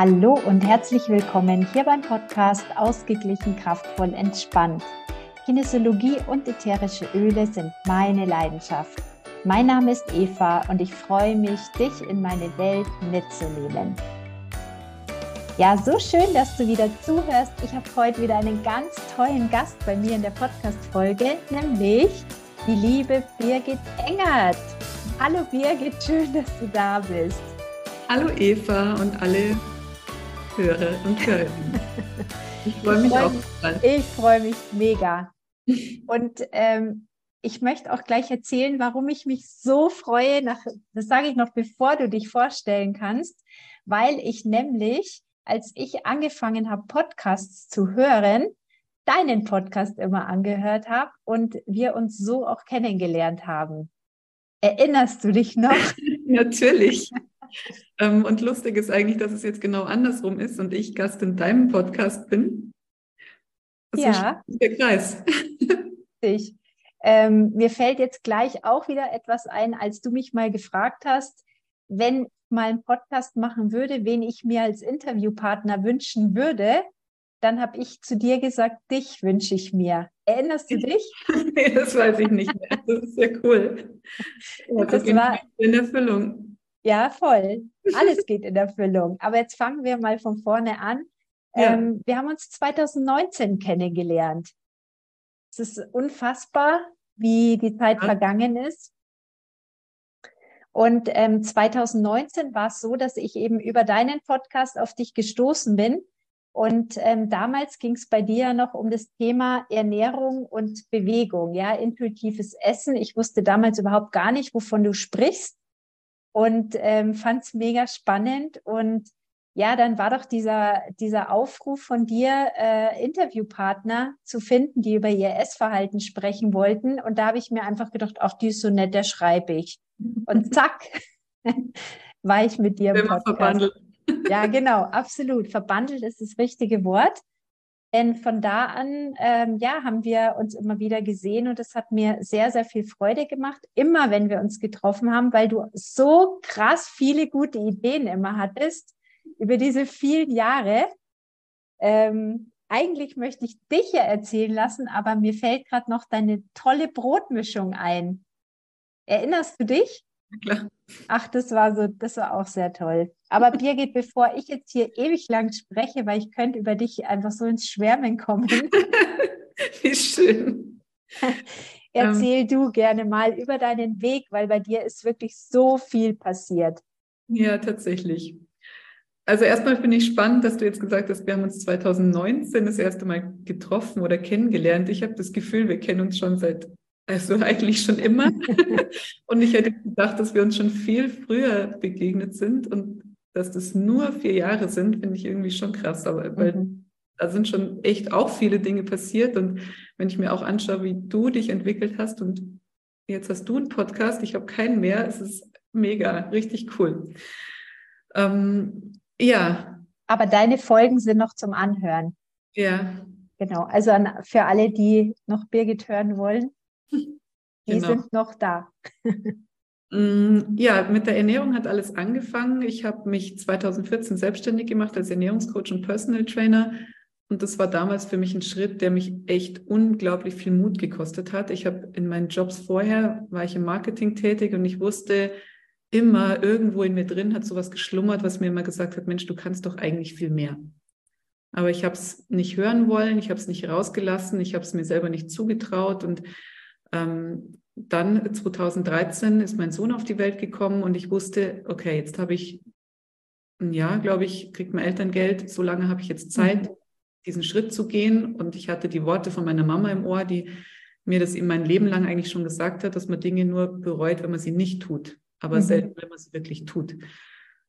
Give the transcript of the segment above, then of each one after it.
Hallo und herzlich willkommen hier beim Podcast Ausgeglichen, kraftvoll, entspannt. Kinesiologie und ätherische Öle sind meine Leidenschaft. Mein Name ist Eva und ich freue mich, dich in meine Welt mitzunehmen. Ja, so schön, dass du wieder zuhörst. Ich habe heute wieder einen ganz tollen Gast bei mir in der Podcast-Folge, nämlich die liebe Birgit Engert. Hallo Birgit, schön, dass du da bist. Hallo Eva und alle Hörer und Hörerinnen. Ich freue mich auch. Ich freue mich mega. Und ähm, ich möchte auch gleich erzählen, warum ich mich so freue. Nach, das sage ich noch, bevor du dich vorstellen kannst, weil ich nämlich, als ich angefangen habe, Podcasts zu hören, deinen Podcast immer angehört habe und wir uns so auch kennengelernt haben. Erinnerst du dich noch? Natürlich. ähm, und lustig ist eigentlich, dass es jetzt genau andersrum ist und ich Gast in deinem Podcast bin. Das ja. Ist der Kreis. Ich. Ähm, mir fällt jetzt gleich auch wieder etwas ein, als du mich mal gefragt hast, wenn ich mal einen Podcast machen würde, wen ich mir als Interviewpartner wünschen würde, dann habe ich zu dir gesagt, dich wünsche ich mir. Erinnerst du dich? nee, das weiß ich nicht mehr. Das ist sehr cool. Ja, das, das war in Erfüllung. Ja, voll. Alles geht in Erfüllung. Aber jetzt fangen wir mal von vorne an. Ja. Ähm, wir haben uns 2019 kennengelernt. Es ist unfassbar, wie die Zeit ja. vergangen ist. Und ähm, 2019 war es so, dass ich eben über deinen Podcast auf dich gestoßen bin. Und ähm, damals ging es bei dir noch um das Thema Ernährung und Bewegung, ja, intuitives Essen. Ich wusste damals überhaupt gar nicht, wovon du sprichst und ähm, fand es mega spannend. Und ja, dann war doch dieser, dieser Aufruf von dir, äh, Interviewpartner zu finden, die über ihr Essverhalten sprechen wollten. Und da habe ich mir einfach gedacht, ach, die ist so nett, der schreibe ich. Und zack, war ich mit dir im Podcast. Verbandelt. Ja, genau, absolut. Verbandelt ist das richtige Wort. Denn von da an, ähm, ja, haben wir uns immer wieder gesehen und es hat mir sehr, sehr viel Freude gemacht, immer wenn wir uns getroffen haben, weil du so krass viele gute Ideen immer hattest über diese vielen Jahre. Ähm, eigentlich möchte ich dich ja erzählen lassen, aber mir fällt gerade noch deine tolle Brotmischung ein. Erinnerst du dich? Klar. Ach, das war so, das war auch sehr toll. Aber Birgit, bevor ich jetzt hier ewig lang spreche, weil ich könnte über dich einfach so ins Schwärmen kommen. Wie schön. Erzähl ähm, du gerne mal über deinen Weg, weil bei dir ist wirklich so viel passiert. Ja, tatsächlich. Also erstmal finde ich spannend, dass du jetzt gesagt hast, wir haben uns 2019 das erste Mal getroffen oder kennengelernt. Ich habe das Gefühl, wir kennen uns schon seit also eigentlich schon immer. und ich hätte gedacht, dass wir uns schon viel früher begegnet sind und dass das nur vier Jahre sind, finde ich irgendwie schon krass. Aber weil mhm. da sind schon echt auch viele Dinge passiert. Und wenn ich mir auch anschaue, wie du dich entwickelt hast und jetzt hast du einen Podcast, ich habe keinen mehr, es ist mega, richtig cool. Ähm, ja. Aber deine Folgen sind noch zum Anhören. Ja. Genau. Also an, für alle, die noch Birgit hören wollen, die genau. sind noch da. Mm, ja, mit der Ernährung hat alles angefangen. Ich habe mich 2014 selbstständig gemacht als Ernährungscoach und Personal Trainer. Und das war damals für mich ein Schritt, der mich echt unglaublich viel Mut gekostet hat. Ich habe in meinen Jobs vorher, war ich im Marketing tätig und ich wusste immer, irgendwo in mir drin hat sowas geschlummert, was mir immer gesagt hat, Mensch, du kannst doch eigentlich viel mehr. Aber ich habe es nicht hören wollen, ich habe es nicht rausgelassen, ich habe es mir selber nicht zugetraut und ähm, dann 2013 ist mein Sohn auf die Welt gekommen und ich wusste, okay, jetzt habe ich ein Jahr, glaube ich, kriegt mein Elterngeld, so lange habe ich jetzt Zeit, mhm. diesen Schritt zu gehen. Und ich hatte die Worte von meiner Mama im Ohr, die mir das in mein Leben lang eigentlich schon gesagt hat, dass man Dinge nur bereut, wenn man sie nicht tut, aber mhm. selten, wenn man sie wirklich tut.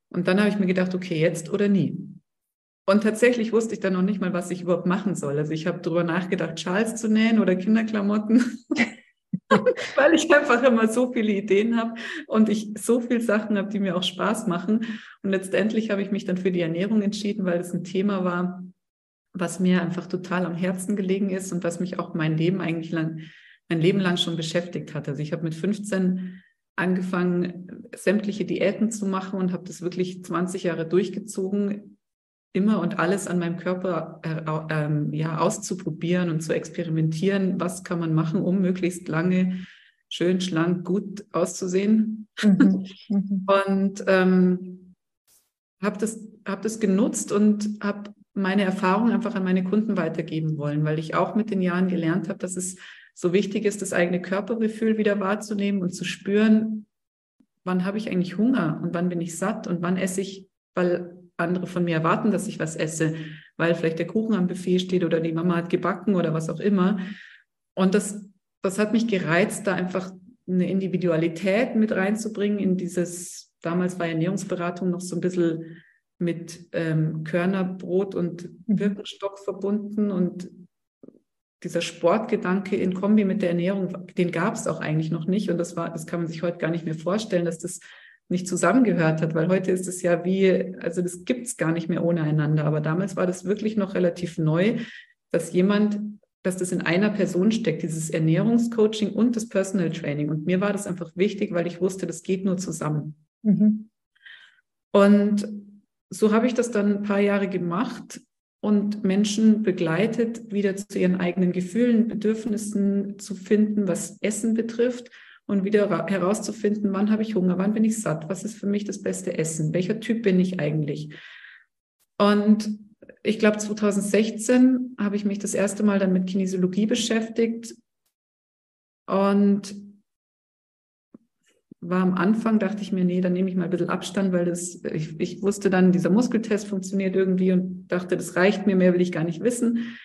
Und dann habe ich mir gedacht, okay, jetzt oder nie. Und tatsächlich wusste ich dann noch nicht mal, was ich überhaupt machen soll. Also ich habe darüber nachgedacht, Schals zu nähen oder Kinderklamotten. weil ich einfach immer so viele Ideen habe und ich so viele Sachen habe, die mir auch Spaß machen. Und letztendlich habe ich mich dann für die Ernährung entschieden, weil es ein Thema war, was mir einfach total am Herzen gelegen ist und was mich auch mein Leben eigentlich lang, mein Leben lang schon beschäftigt hat. Also ich habe mit 15 angefangen, sämtliche Diäten zu machen und habe das wirklich 20 Jahre durchgezogen, immer und alles an meinem Körper äh, äh, ja, auszuprobieren und zu experimentieren, was kann man machen, um möglichst lange schön, schlank, gut auszusehen. Mhm. Mhm. und ähm, habe das, hab das genutzt und habe meine Erfahrungen einfach an meine Kunden weitergeben wollen, weil ich auch mit den Jahren gelernt habe, dass es so wichtig ist, das eigene Körpergefühl wieder wahrzunehmen und zu spüren, wann habe ich eigentlich Hunger und wann bin ich satt und wann esse ich, weil andere von mir erwarten, dass ich was esse, weil vielleicht der Kuchen am Buffet steht oder die Mama hat gebacken oder was auch immer. Und das, das hat mich gereizt, da einfach eine Individualität mit reinzubringen in dieses, damals war Ernährungsberatung noch so ein bisschen mit ähm, Körnerbrot und mhm. Birkenstock verbunden und dieser Sportgedanke in Kombi mit der Ernährung, den gab es auch eigentlich noch nicht. Und das war, das kann man sich heute gar nicht mehr vorstellen, dass das nicht zusammengehört hat, weil heute ist es ja wie, also das gibt es gar nicht mehr ohne einander. Aber damals war das wirklich noch relativ neu, dass jemand, dass das in einer Person steckt, dieses Ernährungscoaching und das Personal Training. Und mir war das einfach wichtig, weil ich wusste, das geht nur zusammen. Mhm. Und so habe ich das dann ein paar Jahre gemacht und Menschen begleitet, wieder zu ihren eigenen Gefühlen, Bedürfnissen zu finden, was Essen betrifft und wieder herauszufinden, wann habe ich Hunger, wann bin ich satt, was ist für mich das beste Essen, welcher Typ bin ich eigentlich. Und ich glaube, 2016 habe ich mich das erste Mal dann mit Kinesiologie beschäftigt und war am Anfang, dachte ich mir, nee, dann nehme ich mal ein bisschen Abstand, weil das, ich, ich wusste dann, dieser Muskeltest funktioniert irgendwie und dachte, das reicht mir, mehr will ich gar nicht wissen.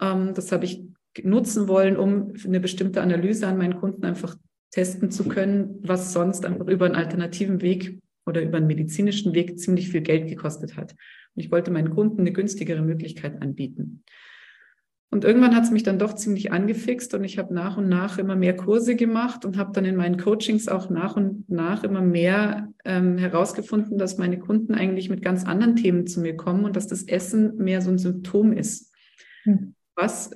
Ähm, das habe ich nutzen wollen, um eine bestimmte Analyse an meinen Kunden einfach testen zu können, was sonst einfach über einen alternativen Weg oder über einen medizinischen Weg ziemlich viel Geld gekostet hat. Und ich wollte meinen Kunden eine günstigere Möglichkeit anbieten. Und irgendwann hat es mich dann doch ziemlich angefixt und ich habe nach und nach immer mehr Kurse gemacht und habe dann in meinen Coachings auch nach und nach immer mehr ähm, herausgefunden, dass meine Kunden eigentlich mit ganz anderen Themen zu mir kommen und dass das Essen mehr so ein Symptom ist, mhm. was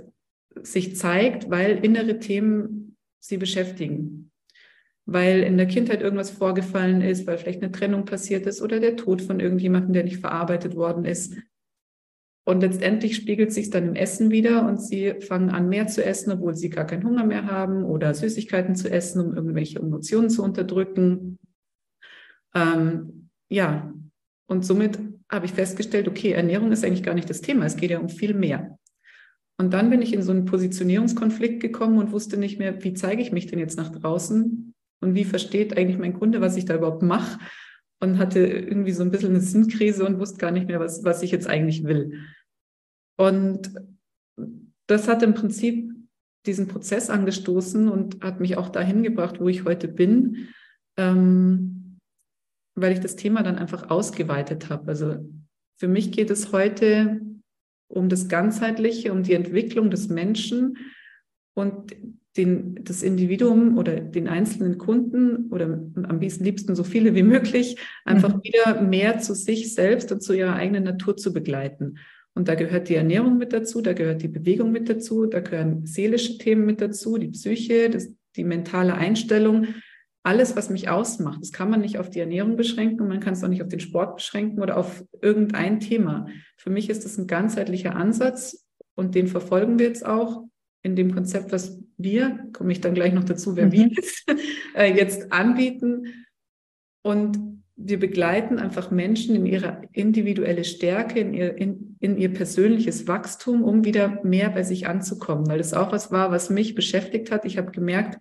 sich zeigt, weil innere Themen sie beschäftigen. Weil in der Kindheit irgendwas vorgefallen ist, weil vielleicht eine Trennung passiert ist oder der Tod von irgendjemandem, der nicht verarbeitet worden ist und letztendlich spiegelt sich dann im Essen wieder und sie fangen an, mehr zu essen, obwohl sie gar keinen Hunger mehr haben oder Süßigkeiten zu essen, um irgendwelche Emotionen zu unterdrücken. Ähm, ja, und somit habe ich festgestellt, okay, Ernährung ist eigentlich gar nicht das Thema, es geht ja um viel mehr. Und dann bin ich in so einen Positionierungskonflikt gekommen und wusste nicht mehr, wie zeige ich mich denn jetzt nach draußen und wie versteht eigentlich mein Kunde, was ich da überhaupt mache und hatte irgendwie so ein bisschen eine Sinnkrise und wusste gar nicht mehr, was, was ich jetzt eigentlich will. Und das hat im Prinzip diesen Prozess angestoßen und hat mich auch dahin gebracht, wo ich heute bin, ähm, weil ich das Thema dann einfach ausgeweitet habe. Also für mich geht es heute um das Ganzheitliche, um die Entwicklung des Menschen und den, das Individuum oder den einzelnen Kunden oder am liebsten so viele wie möglich einfach mhm. wieder mehr zu sich selbst und zu ihrer eigenen Natur zu begleiten. Und da gehört die Ernährung mit dazu, da gehört die Bewegung mit dazu, da gehören seelische Themen mit dazu, die Psyche, das, die mentale Einstellung, alles, was mich ausmacht. Das kann man nicht auf die Ernährung beschränken und man kann es auch nicht auf den Sport beschränken oder auf irgendein Thema. Für mich ist das ein ganzheitlicher Ansatz und den verfolgen wir jetzt auch in dem Konzept, was wir, komme ich dann gleich noch dazu, wer mhm. wir äh, jetzt anbieten. Und wir begleiten einfach Menschen in ihre individuelle Stärke, in ihr, in, in ihr persönliches Wachstum, um wieder mehr bei sich anzukommen. Weil das auch was war, was mich beschäftigt hat. Ich habe gemerkt,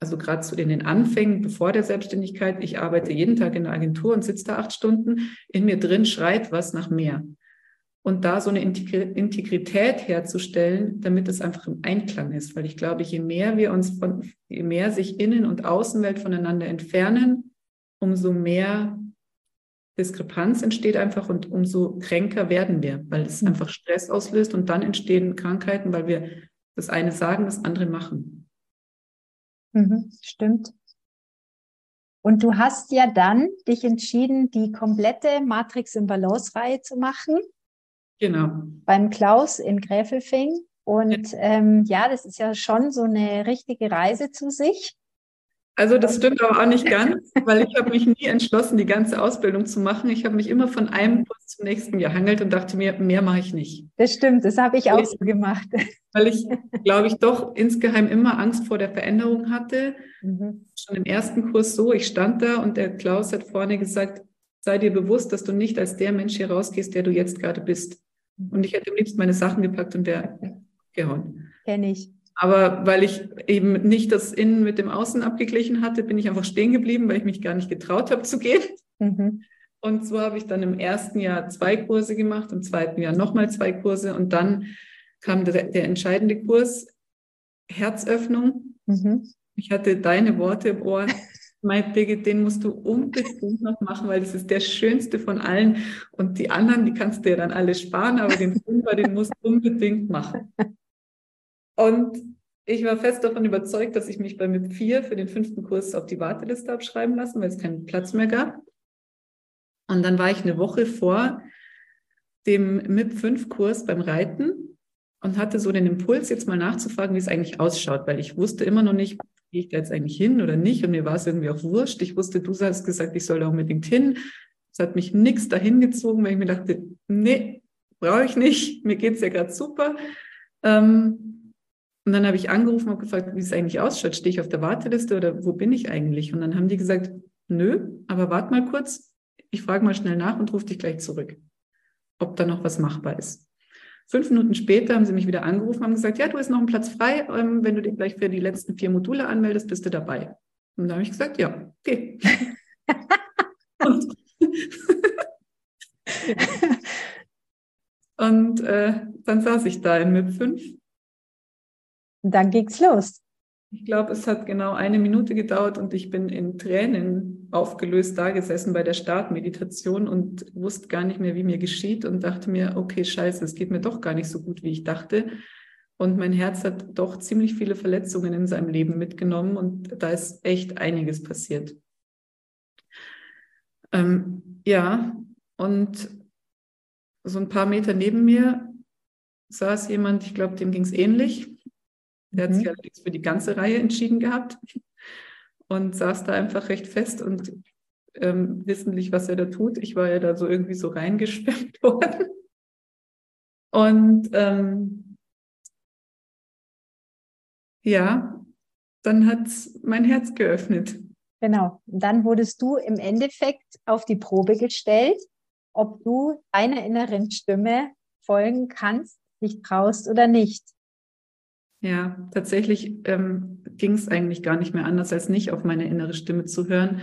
also gerade zu in den Anfängen, bevor der Selbstständigkeit, ich arbeite jeden Tag in der Agentur und sitze da acht Stunden, in mir drin schreit was nach mehr. Und da so eine Integrität herzustellen, damit es einfach im Einklang ist. Weil ich glaube, je mehr wir uns von, je mehr sich Innen- und Außenwelt voneinander entfernen, umso mehr Diskrepanz entsteht einfach und umso kränker werden wir, weil es mhm. einfach Stress auslöst und dann entstehen Krankheiten, weil wir das eine sagen, das andere machen. Mhm, stimmt. Und du hast ja dann dich entschieden, die komplette Matrix im Balance-Reihe zu machen. Genau. Beim Klaus in Gräfelfing. Und ja. Ähm, ja, das ist ja schon so eine richtige Reise zu sich. Also das stimmt aber auch nicht ganz, weil ich habe mich nie entschlossen, die ganze Ausbildung zu machen. Ich habe mich immer von einem Kurs zum nächsten gehangelt und dachte mir, mehr mache ich nicht. Das stimmt, das habe ich auch so gemacht. Weil ich, glaube ich, doch insgeheim immer Angst vor der Veränderung hatte. Mhm. Schon im ersten Kurs so, ich stand da und der Klaus hat vorne gesagt, sei dir bewusst, dass du nicht als der Mensch hier rausgehst, der du jetzt gerade bist. Und ich hätte am liebsten meine Sachen gepackt und wäre gehauen. Kenne ich. Aber weil ich eben nicht das Innen mit dem Außen abgeglichen hatte, bin ich einfach stehen geblieben, weil ich mich gar nicht getraut habe zu gehen. Mhm. Und so habe ich dann im ersten Jahr zwei Kurse gemacht, im zweiten Jahr nochmal zwei Kurse und dann kam der, der entscheidende Kurs Herzöffnung. Mhm. Ich hatte deine Worte im Ohr. Mein Birgit, den musst du unbedingt noch machen, weil das ist der schönste von allen. Und die anderen, die kannst du ja dann alle sparen, aber den Fünfer, den musst du unbedingt machen. Und ich war fest davon überzeugt, dass ich mich bei MIP 4 für den fünften Kurs auf die Warteliste abschreiben lassen, weil es keinen Platz mehr gab. Und dann war ich eine Woche vor dem MIP 5 Kurs beim Reiten und hatte so den Impuls, jetzt mal nachzufragen, wie es eigentlich ausschaut, weil ich wusste immer noch nicht, gehe ich da jetzt eigentlich hin oder nicht. Und mir war es irgendwie auch wurscht. Ich wusste, du hast gesagt, ich soll da unbedingt hin. Es hat mich nichts dahin gezogen, weil ich mir dachte, nee, brauche ich nicht. Mir geht es ja gerade super. Ähm, und dann habe ich angerufen und gefragt, wie es eigentlich ausschaut. Stehe ich auf der Warteliste oder wo bin ich eigentlich? Und dann haben die gesagt, nö, aber warte mal kurz. Ich frage mal schnell nach und rufe dich gleich zurück, ob da noch was machbar ist. Fünf Minuten später haben sie mich wieder angerufen und haben gesagt, ja, du hast noch einen Platz frei. Ähm, wenn du dich gleich für die letzten vier Module anmeldest, bist du dabei. Und da habe ich gesagt, ja, okay. und, und äh, dann saß ich da in MIP 5 und dann ging's los. Ich glaube, es hat genau eine Minute gedauert und ich bin in Tränen aufgelöst da gesessen bei der Startmeditation und wusste gar nicht mehr, wie mir geschieht und dachte mir, okay, scheiße, es geht mir doch gar nicht so gut, wie ich dachte. Und mein Herz hat doch ziemlich viele Verletzungen in seinem Leben mitgenommen und da ist echt einiges passiert. Ähm, ja, und so ein paar Meter neben mir saß jemand, ich glaube, dem ging es ähnlich. Der hat sich mhm. allerdings für die ganze Reihe entschieden gehabt und saß da einfach recht fest und ähm, wissentlich, was er da tut. Ich war ja da so irgendwie so reingeschwemmt worden. Und ähm, ja, dann hat mein Herz geöffnet. Genau. Und dann wurdest du im Endeffekt auf die Probe gestellt, ob du deiner inneren Stimme folgen kannst, dich traust oder nicht. Ja, tatsächlich ähm, ging es eigentlich gar nicht mehr anders, als nicht auf meine innere Stimme zu hören.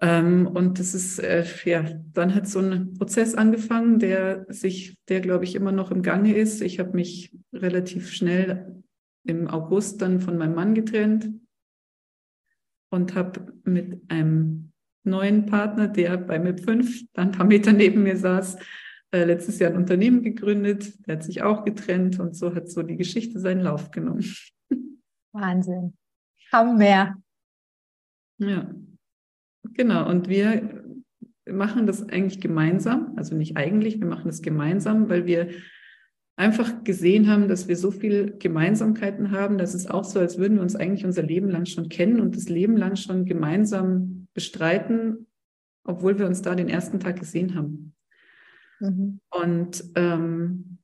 Ähm, und das ist, äh, ja, dann hat so ein Prozess angefangen, der sich, der glaube ich immer noch im Gange ist. Ich habe mich relativ schnell im August dann von meinem Mann getrennt und habe mit einem neuen Partner, der bei MIP 5 dann ein paar Meter neben mir saß, äh, letztes Jahr ein Unternehmen gegründet, der hat sich auch getrennt und so hat so die Geschichte seinen Lauf genommen. Wahnsinn. Haben wir. Ja, genau. Und wir machen das eigentlich gemeinsam, also nicht eigentlich, wir machen das gemeinsam, weil wir einfach gesehen haben, dass wir so viel Gemeinsamkeiten haben, dass es auch so, als würden wir uns eigentlich unser Leben lang schon kennen und das Leben lang schon gemeinsam bestreiten, obwohl wir uns da den ersten Tag gesehen haben. Mhm. Und ähm,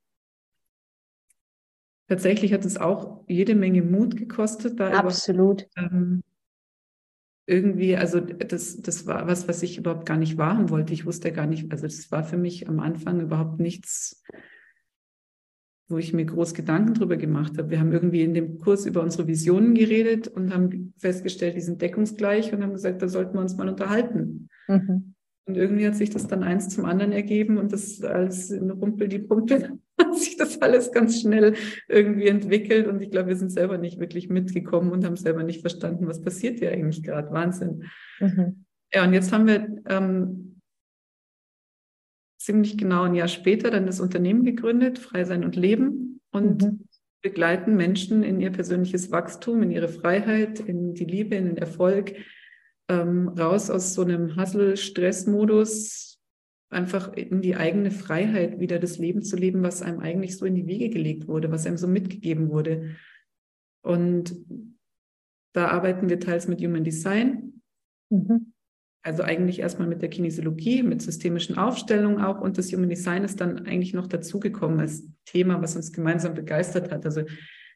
tatsächlich hat es auch jede Menge Mut gekostet. Da Absolut. ähm, irgendwie, also das, das war was, was ich überhaupt gar nicht wahren wollte. Ich wusste gar nicht, also das war für mich am Anfang überhaupt nichts, wo ich mir groß Gedanken drüber gemacht habe. Wir haben irgendwie in dem Kurs über unsere Visionen geredet und haben festgestellt, die sind deckungsgleich und haben gesagt, da sollten wir uns mal unterhalten. Mhm. Und irgendwie hat sich das dann eins zum anderen ergeben und das als Rumpel die Punkte hat sich das alles ganz schnell irgendwie entwickelt. Und ich glaube, wir sind selber nicht wirklich mitgekommen und haben selber nicht verstanden, was passiert hier eigentlich gerade. Wahnsinn. Mhm. Ja, und jetzt haben wir ähm, ziemlich genau ein Jahr später dann das Unternehmen gegründet, Frei sein und Leben und mhm. begleiten Menschen in ihr persönliches Wachstum, in ihre Freiheit, in die Liebe, in den Erfolg, ähm, raus aus so einem Hassel-Stress-Modus, einfach in die eigene Freiheit wieder das Leben zu leben, was einem eigentlich so in die Wiege gelegt wurde, was einem so mitgegeben wurde. Und da arbeiten wir teils mit Human Design. Mhm. also eigentlich erstmal mit der Kinesiologie, mit systemischen Aufstellungen auch und das Human Design ist dann eigentlich noch dazugekommen als Thema, was uns gemeinsam begeistert hat. Also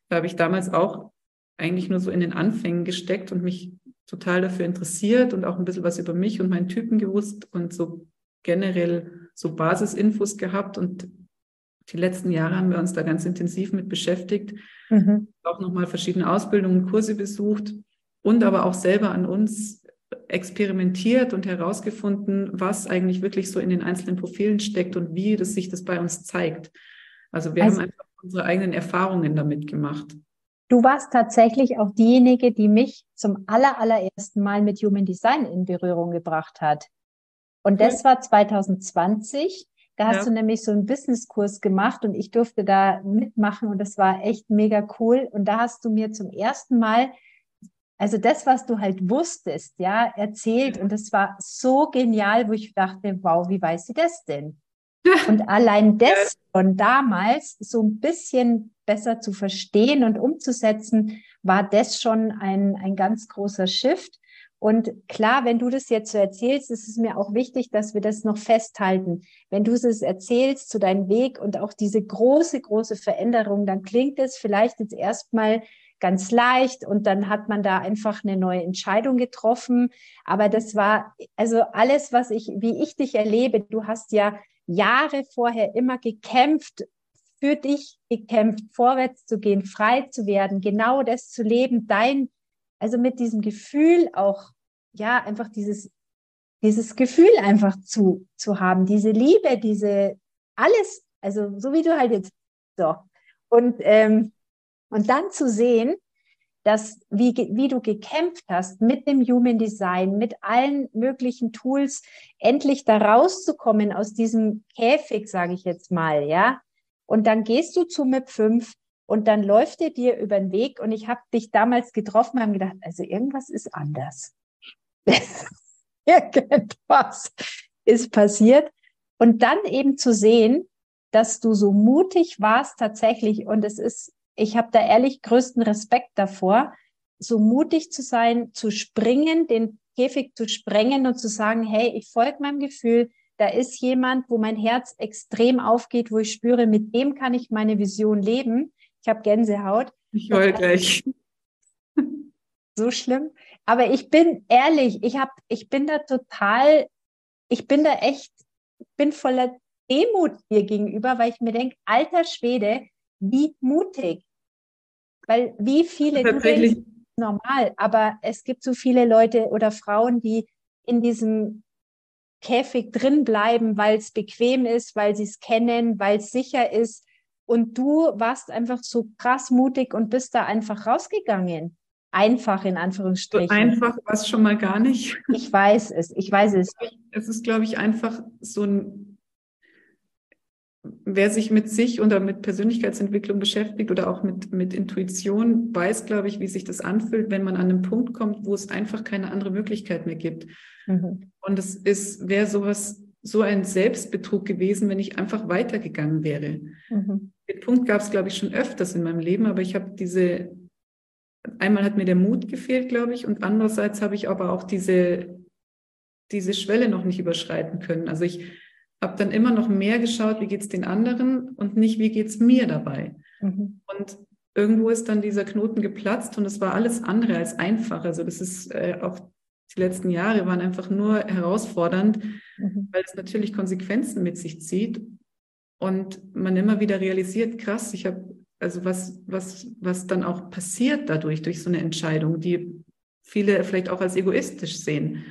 da habe ich damals auch eigentlich nur so in den Anfängen gesteckt und mich total dafür interessiert und auch ein bisschen was über mich und meinen Typen gewusst und so generell so Basisinfos gehabt und die letzten Jahre haben wir uns da ganz intensiv mit beschäftigt, mhm. auch nochmal verschiedene Ausbildungen, Kurse besucht und aber auch selber an uns experimentiert und herausgefunden, was eigentlich wirklich so in den einzelnen Profilen steckt und wie das sich das bei uns zeigt. Also wir also, haben einfach unsere eigenen Erfahrungen damit gemacht. Du warst tatsächlich auch diejenige, die mich zum aller, allerersten Mal mit Human Design in Berührung gebracht hat. Und das war 2020. Da hast ja. du nämlich so einen Businesskurs gemacht und ich durfte da mitmachen und das war echt mega cool. Und da hast du mir zum ersten Mal, also das, was du halt wusstest, ja, erzählt. Und das war so genial, wo ich dachte, wow, wie weiß sie das denn? Und allein das von damals so ein bisschen besser zu verstehen und umzusetzen, war das schon ein, ein ganz großer Shift. Und klar, wenn du das jetzt so erzählst, ist es mir auch wichtig, dass wir das noch festhalten. Wenn du es erzählst zu deinem Weg und auch diese große, große Veränderung, dann klingt es vielleicht jetzt erstmal ganz leicht und dann hat man da einfach eine neue Entscheidung getroffen. Aber das war also alles, was ich, wie ich dich erlebe. Du hast ja Jahre vorher immer gekämpft, für dich gekämpft, vorwärts zu gehen, frei zu werden, genau das zu leben, dein, also mit diesem Gefühl auch ja, einfach dieses, dieses Gefühl einfach zu, zu haben, diese Liebe, diese alles, also so wie du halt jetzt, so. Und, ähm, und dann zu sehen, dass wie, wie du gekämpft hast mit dem Human Design, mit allen möglichen Tools, endlich da rauszukommen aus diesem Käfig, sage ich jetzt mal, ja. Und dann gehst du zu MIP 5 und dann läuft er dir über den Weg und ich habe dich damals getroffen und habe gedacht, also irgendwas ist anders. irgendwas ist passiert. Und dann eben zu sehen, dass du so mutig warst tatsächlich. Und es ist, ich habe da ehrlich größten Respekt davor, so mutig zu sein, zu springen, den Käfig zu sprengen und zu sagen, hey, ich folge meinem Gefühl. Da ist jemand, wo mein Herz extrem aufgeht, wo ich spüre, mit dem kann ich meine Vision leben. Ich habe Gänsehaut. Ich heul gleich. So schlimm. Aber ich bin ehrlich, ich habe, ich bin da total, ich bin da echt, bin voller Demut dir gegenüber, weil ich mir denke, alter Schwede, wie mutig. Weil wie viele, denkst, normal, aber es gibt so viele Leute oder Frauen, die in diesem Käfig drin bleiben, weil es bequem ist, weil sie es kennen, weil es sicher ist. Und du warst einfach so krass mutig und bist da einfach rausgegangen einfach in Anführungsstrichen. So einfach war es schon mal gar nicht. Ich weiß es, ich weiß es. Es ist, glaube ich, einfach so ein, wer sich mit sich oder mit Persönlichkeitsentwicklung beschäftigt oder auch mit, mit Intuition, weiß, glaube ich, wie sich das anfühlt, wenn man an einen Punkt kommt, wo es einfach keine andere Möglichkeit mehr gibt. Mhm. Und es ist, wäre sowas, so ein Selbstbetrug gewesen, wenn ich einfach weitergegangen wäre. Mhm. Den Punkt gab es, glaube ich, schon öfters in meinem Leben, aber ich habe diese einmal hat mir der Mut gefehlt, glaube ich, und andererseits habe ich aber auch diese, diese Schwelle noch nicht überschreiten können. Also ich habe dann immer noch mehr geschaut, wie geht es den anderen und nicht, wie geht es mir dabei. Mhm. Und irgendwo ist dann dieser Knoten geplatzt und es war alles andere als einfach. Also das ist äh, auch die letzten Jahre waren einfach nur herausfordernd, mhm. weil es natürlich Konsequenzen mit sich zieht und man immer wieder realisiert, krass, ich habe also was, was, was dann auch passiert dadurch, durch so eine Entscheidung, die viele vielleicht auch als egoistisch sehen.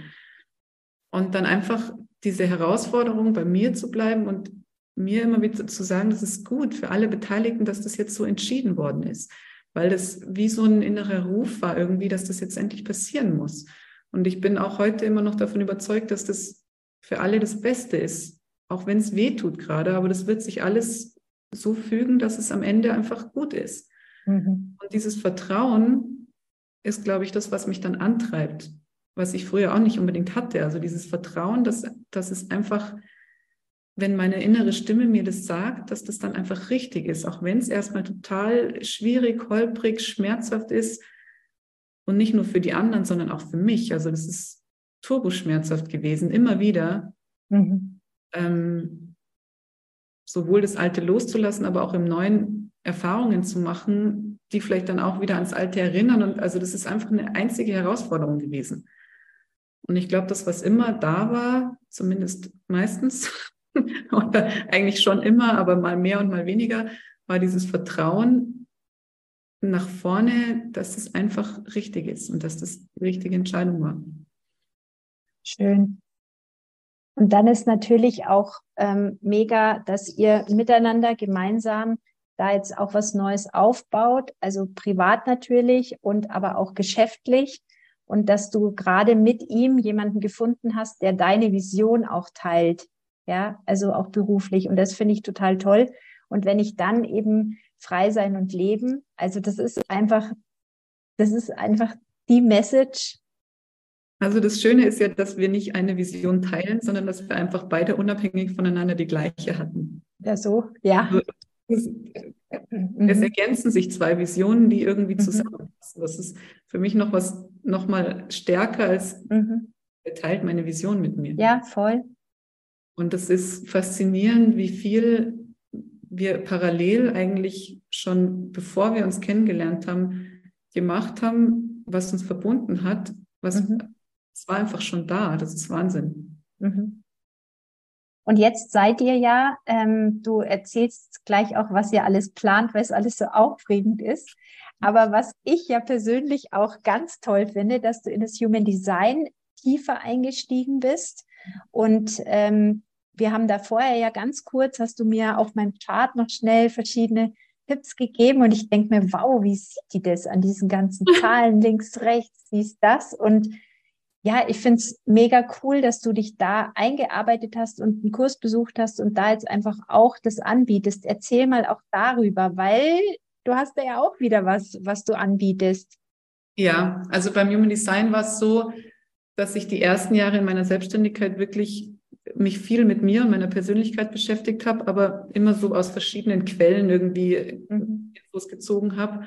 Und dann einfach diese Herausforderung bei mir zu bleiben und mir immer wieder zu sagen, das ist gut für alle Beteiligten, dass das jetzt so entschieden worden ist. Weil das wie so ein innerer Ruf war irgendwie, dass das jetzt endlich passieren muss. Und ich bin auch heute immer noch davon überzeugt, dass das für alle das Beste ist. Auch wenn es weh tut gerade, aber das wird sich alles so fügen, dass es am Ende einfach gut ist. Mhm. Und dieses Vertrauen ist, glaube ich, das, was mich dann antreibt, was ich früher auch nicht unbedingt hatte. Also dieses Vertrauen, dass, dass es einfach, wenn meine innere Stimme mir das sagt, dass das dann einfach richtig ist, auch wenn es erstmal total schwierig, holprig, schmerzhaft ist. Und nicht nur für die anderen, sondern auch für mich. Also das ist turboschmerzhaft gewesen, immer wieder. Mhm. Ähm, sowohl das Alte loszulassen, aber auch im Neuen Erfahrungen zu machen, die vielleicht dann auch wieder ans Alte erinnern. Und also das ist einfach eine einzige Herausforderung gewesen. Und ich glaube, das, was immer da war, zumindest meistens, oder eigentlich schon immer, aber mal mehr und mal weniger, war dieses Vertrauen nach vorne, dass es einfach richtig ist und dass das die richtige Entscheidung war. Schön. Und dann ist natürlich auch ähm, mega, dass ihr miteinander gemeinsam da jetzt auch was Neues aufbaut, also privat natürlich und aber auch geschäftlich. Und dass du gerade mit ihm jemanden gefunden hast, der deine Vision auch teilt. Ja, also auch beruflich. Und das finde ich total toll. Und wenn ich dann eben frei sein und leben, also das ist einfach, das ist einfach die Message, also das Schöne ist ja, dass wir nicht eine Vision teilen, sondern dass wir einfach beide unabhängig voneinander die gleiche hatten. Ja, so, ja. Also es, mhm. es, ergänzen sich zwei Visionen, die irgendwie mhm. zusammenpassen. Das ist für mich noch was, noch mal stärker als mhm. er teilt meine Vision mit mir. Ja, voll. Und das ist faszinierend, wie viel wir parallel eigentlich schon, bevor wir uns kennengelernt haben, gemacht haben, was uns verbunden hat, was mhm. Es war einfach schon da. Das ist Wahnsinn. Mhm. Und jetzt seid ihr ja, ähm, du erzählst gleich auch, was ihr alles plant, weil es alles so aufregend ist. Aber was ich ja persönlich auch ganz toll finde, dass du in das Human Design tiefer eingestiegen bist. Und ähm, wir haben da vorher ja ganz kurz, hast du mir auf meinem Chart noch schnell verschiedene Tipps gegeben und ich denke mir, wow, wie sieht die das an diesen ganzen Zahlen links, rechts, wie ist das? Und ja, ich finde es mega cool, dass du dich da eingearbeitet hast und einen Kurs besucht hast und da jetzt einfach auch das anbietest. Erzähl mal auch darüber, weil du hast da ja auch wieder was, was du anbietest. Ja, also beim Human Design war es so, dass ich die ersten Jahre in meiner Selbstständigkeit wirklich mich viel mit mir und meiner Persönlichkeit beschäftigt habe, aber immer so aus verschiedenen Quellen irgendwie mhm. Infos gezogen habe.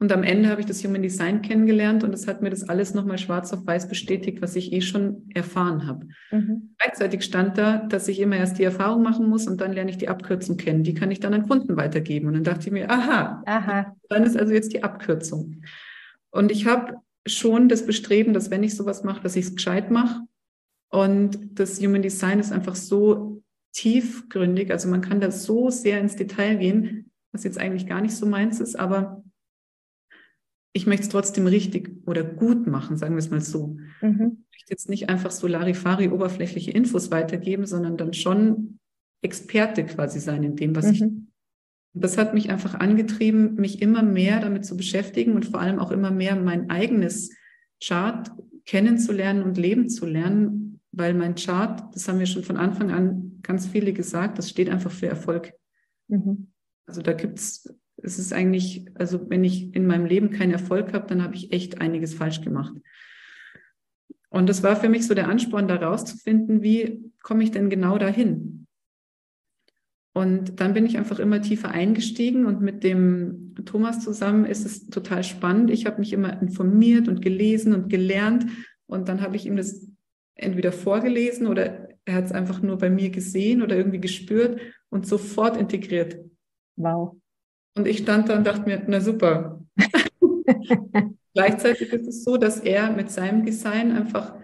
Und am Ende habe ich das Human Design kennengelernt und es hat mir das alles nochmal schwarz auf weiß bestätigt, was ich eh schon erfahren habe. Mhm. Gleichzeitig stand da, dass ich immer erst die Erfahrung machen muss und dann lerne ich die Abkürzung kennen. Die kann ich dann an Kunden weitergeben. Und dann dachte ich mir, aha, aha. dann ist also jetzt die Abkürzung. Und ich habe schon das Bestreben, dass wenn ich sowas mache, dass ich es gescheit mache. Und das Human Design ist einfach so tiefgründig. Also man kann da so sehr ins Detail gehen, was jetzt eigentlich gar nicht so meins ist, aber ich möchte es trotzdem richtig oder gut machen, sagen wir es mal so. Mhm. Ich möchte jetzt nicht einfach so Larifari oberflächliche Infos weitergeben, sondern dann schon Experte quasi sein in dem, was mhm. ich. Das hat mich einfach angetrieben, mich immer mehr damit zu beschäftigen und vor allem auch immer mehr mein eigenes Chart kennenzulernen und leben zu lernen, weil mein Chart, das haben wir schon von Anfang an ganz viele gesagt, das steht einfach für Erfolg. Mhm. Also da gibt es es ist eigentlich, also wenn ich in meinem Leben keinen Erfolg habe, dann habe ich echt einiges falsch gemacht. Und das war für mich so der Ansporn, da rauszufinden, wie komme ich denn genau dahin? Und dann bin ich einfach immer tiefer eingestiegen und mit dem Thomas zusammen ist es total spannend. Ich habe mich immer informiert und gelesen und gelernt und dann habe ich ihm das entweder vorgelesen oder er hat es einfach nur bei mir gesehen oder irgendwie gespürt und sofort integriert. Wow. Und ich stand da und dachte mir, na super. Gleichzeitig ist es so, dass er mit seinem Design einfach,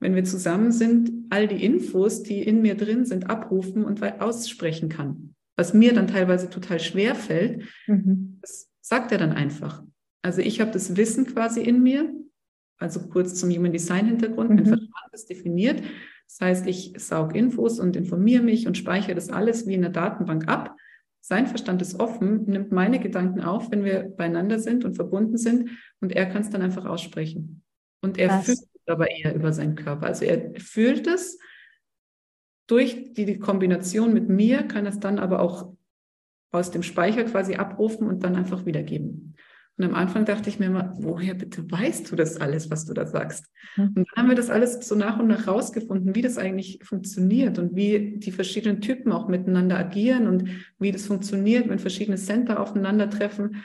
wenn wir zusammen sind, all die Infos, die in mir drin sind, abrufen und aussprechen kann. Was mir dann teilweise total schwer fällt, mhm. das sagt er dann einfach. Also ich habe das Wissen quasi in mir, also kurz zum Human Design Hintergrund, mhm. mein Verstand ist definiert. Das heißt, ich saug Infos und informiere mich und speichere das alles wie in der Datenbank ab. Sein Verstand ist offen, nimmt meine Gedanken auf, wenn wir beieinander sind und verbunden sind und er kann es dann einfach aussprechen. Und er Was? fühlt es aber eher über seinen Körper. Also er fühlt es durch die Kombination mit mir, kann es dann aber auch aus dem Speicher quasi abrufen und dann einfach wiedergeben. Und am Anfang dachte ich mir immer, woher bitte weißt du das alles, was du da sagst? Mhm. Und dann haben wir das alles so nach und nach rausgefunden, wie das eigentlich funktioniert und wie die verschiedenen Typen auch miteinander agieren und wie das funktioniert, wenn verschiedene Center aufeinandertreffen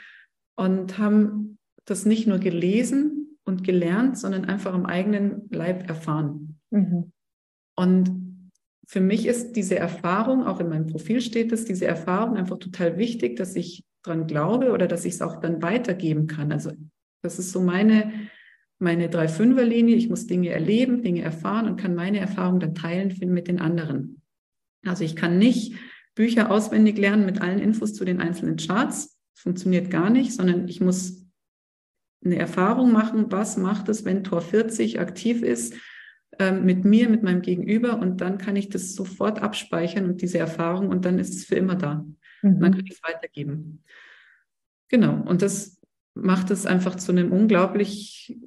und haben das nicht nur gelesen und gelernt, sondern einfach am eigenen Leib erfahren. Mhm. Und für mich ist diese Erfahrung, auch in meinem Profil steht es, diese Erfahrung einfach total wichtig, dass ich dran glaube oder dass ich es auch dann weitergeben kann. Also das ist so meine, meine Drei-Fünfer-Linie. Ich muss Dinge erleben, Dinge erfahren und kann meine Erfahrung dann teilen mit den anderen. Also ich kann nicht Bücher auswendig lernen mit allen Infos zu den einzelnen Charts. Das funktioniert gar nicht, sondern ich muss eine Erfahrung machen, was macht es, wenn Tor 40 aktiv ist, ähm, mit mir, mit meinem Gegenüber und dann kann ich das sofort abspeichern und diese Erfahrung und dann ist es für immer da. Mhm. dann kann ich es weitergeben. Genau, und das macht es einfach zu einem unglaublich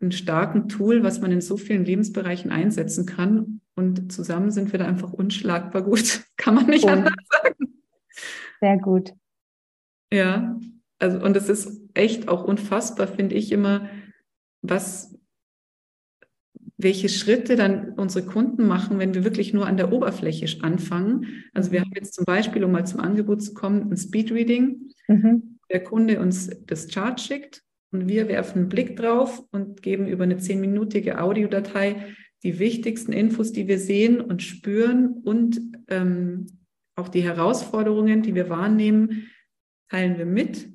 einen starken Tool, was man in so vielen Lebensbereichen einsetzen kann. Und zusammen sind wir da einfach unschlagbar gut. Kann man nicht cool. anders sagen. Sehr gut. Ja, also und es ist echt auch unfassbar, finde ich immer, was, welche Schritte dann unsere Kunden machen, wenn wir wirklich nur an der Oberfläche anfangen. Also wir haben jetzt zum Beispiel, um mal zum Angebot zu kommen, ein Speedreading. Mhm. Der Kunde uns das Chart schickt und wir werfen einen Blick drauf und geben über eine zehnminütige Audiodatei die wichtigsten Infos, die wir sehen und spüren und ähm, auch die Herausforderungen, die wir wahrnehmen, teilen wir mit,